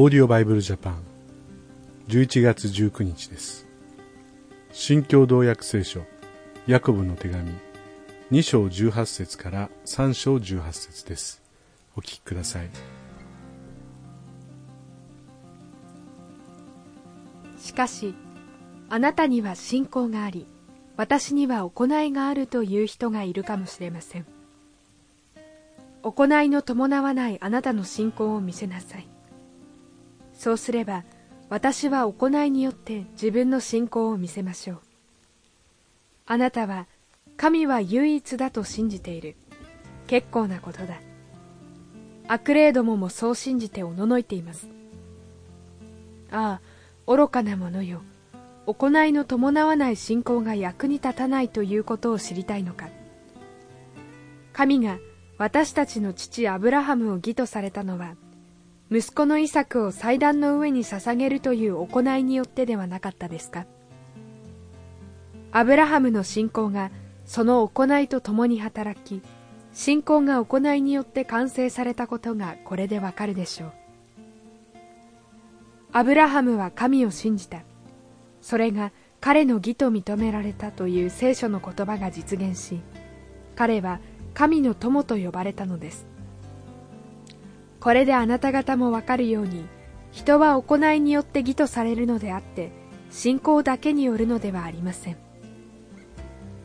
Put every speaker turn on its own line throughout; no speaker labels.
オーディオバイブルジャパン11月19日です。新共同訳聖書。ヤコブの手紙。2章18節から3章18節です。お聞きください。
しかしあなたには信仰があり私には行いがあるという人がいるかもしれません。行いの伴わないあなたの信仰を見せなさい。そうすれば私は行いによって自分の信仰を見せましょう。あなたは神は唯一だと信じている。結構なことだ。悪霊どももそう信じておののいています。ああ愚かなものよ。行いの伴わない信仰が役に立たないということを知りたいのか。神が私たちの父アブラハムを義とされたのは息子のイサクを祭壇の上に捧げるという行いによってではなかったですか？アブラハムの信仰がその行いと共に働き信仰が行いによって完成されたことがこれでわかるでしょう。アブラハムは神を信じた。それが彼の義と認められたという聖書の言葉が実現し彼は神の友と呼ばれたのです。これであなた方もわかるように人は行いによって義とされるのであって信仰だけによるのではありません。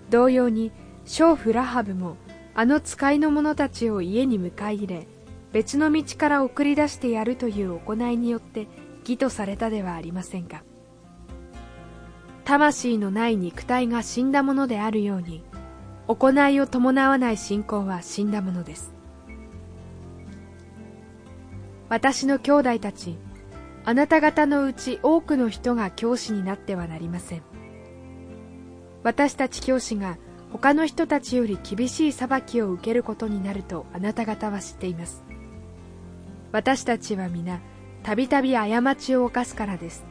同様に娼婦ラハブもあの使いの者たちを家に迎え入れ別の道から送り出してやるという行いによって義とされたではありませんか魂のない肉体が死んだものであるように行いを伴わない信仰は死んだものです。私の兄弟たちあなた方のうち多くの人が教師になってはなりません。私たち教師が他の人たちより厳しい裁きを受けることになるとあなた方は知っています。私たちは皆たびたび過ちを犯すからです。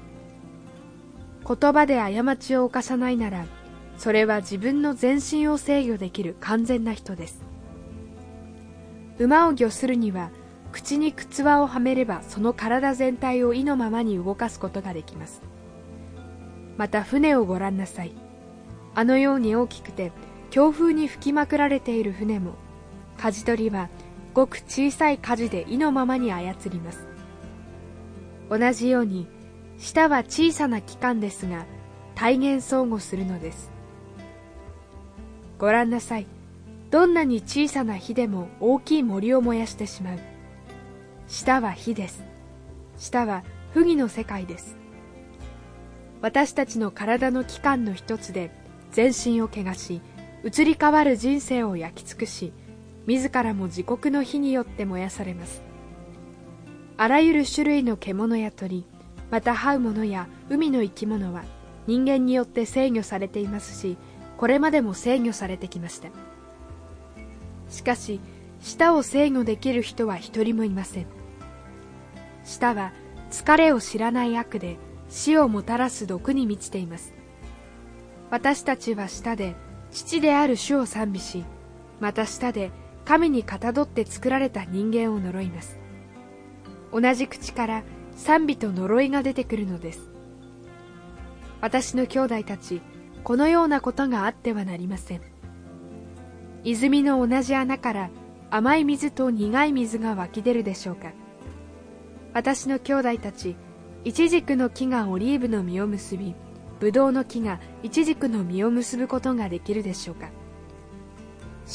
言葉で過ちを犯さないならそれは自分の全身を制御できる完全な人です。馬を御するには口に靴輪をはめればその体全体を意のままに動かすことができます。また船をご覧なさい。あのように大きくて強風に吹きまくられている船も舵取りはごく小さい舵で意のままに操ります。同じように舌は小さな器官ですが体現相互するのです。ご覧なさい。どんなに小さな火でも大きい森を燃やしてしまう。舌は火です。舌は不義の世界です。私たちの体の器官の一つで全身を汚し移り変わる人生を焼き尽くし自らも自国の火によって燃やされます。あらゆる種類の獣や鳥また這う者や海の生き物は人間によって制御されていますしこれまでも制御されてきました。しかし舌を制御できる人は一人もいません。舌は疲れを知らない悪で死をもたらす毒に満ちています。私たちは舌で父である主を賛美しまた舌で神にかたどって作られた人間を呪います。同じ口から賛美と呪いが出てくるのです。私の兄弟たちこのようなことがあってはなりません。泉の同じ穴から甘い水と苦い水が湧き出るでしょうか。私の兄弟たちイチジクの木がオリーブの実を結びブドウの木がイチジクの実を結ぶことができるでしょうか。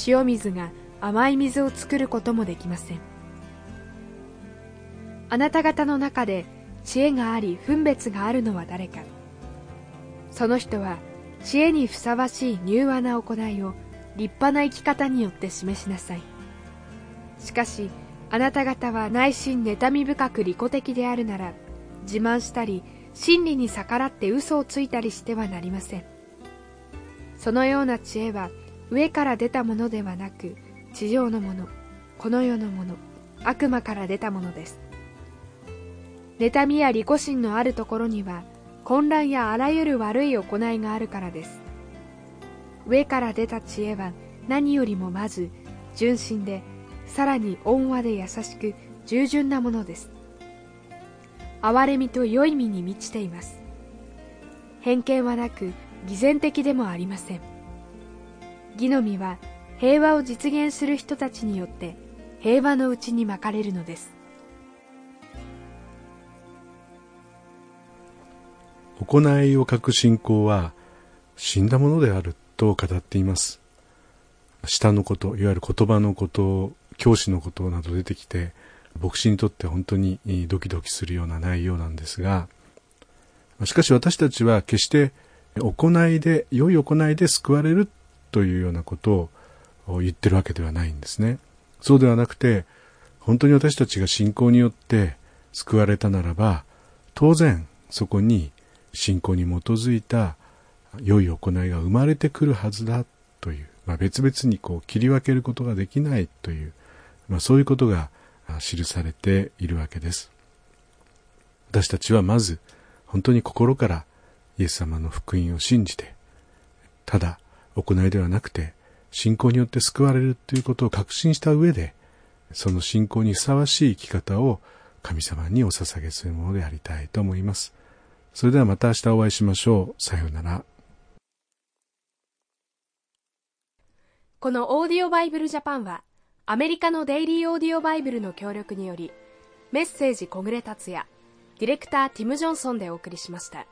塩水が甘い水を作ることもできません。あなた方の中で知恵があり分別があるのは誰か。その人は知恵にふさわしい柔和な行いを立派な生き方によって示しなさい。しかしあなた方は内心妬み深く利己的であるなら自慢したり真理に逆らって嘘をついたりしてはなりません。そのような知恵は上から出たものではなく地上のものこの世のもの悪魔から出たものです。妬みや利己心のあるところには混乱やあらゆる悪い行いがあるからです。上から出た知恵は何よりもまず純真でさらに温和で優しく従順なものです。憐れみと良い身に満ちています。偏見はなく偽善的でもありません。義の実は平和を実現する人たちによって平和のうちにまかれるのです。
行いを書く信仰は死んだものであると語っています。下のこといわゆる言葉のこと教師のことなど出てきて牧師にとって本当にドキドキするような内容なんですがしかし私たちは決して行いで良い行いで救われるというようなことを言ってるわけではないんですね。そうではなくて本当に私たちが信仰によって救われたならば当然そこに信仰に基づいた良い行いが生まれてくるはずだという、まあ、別々にこう切り分けることができないという、まあ、そういうことが記されているわけです。私たちはまず本当に心からイエス様の福音を信じて、ただ行いではなくて信仰によって救われるということを確信した上で、その信仰にふさわしい生き方を神様にお捧げするものでありたいと思います。それではまた明日お会いしましょう。さようなら。
このオーディオバイブルジャパンは、アメリカのデイリーオーディオバイブルの協力により、メッセージ小暮達也、ディレクターティム・ジョンソンでお送りしました。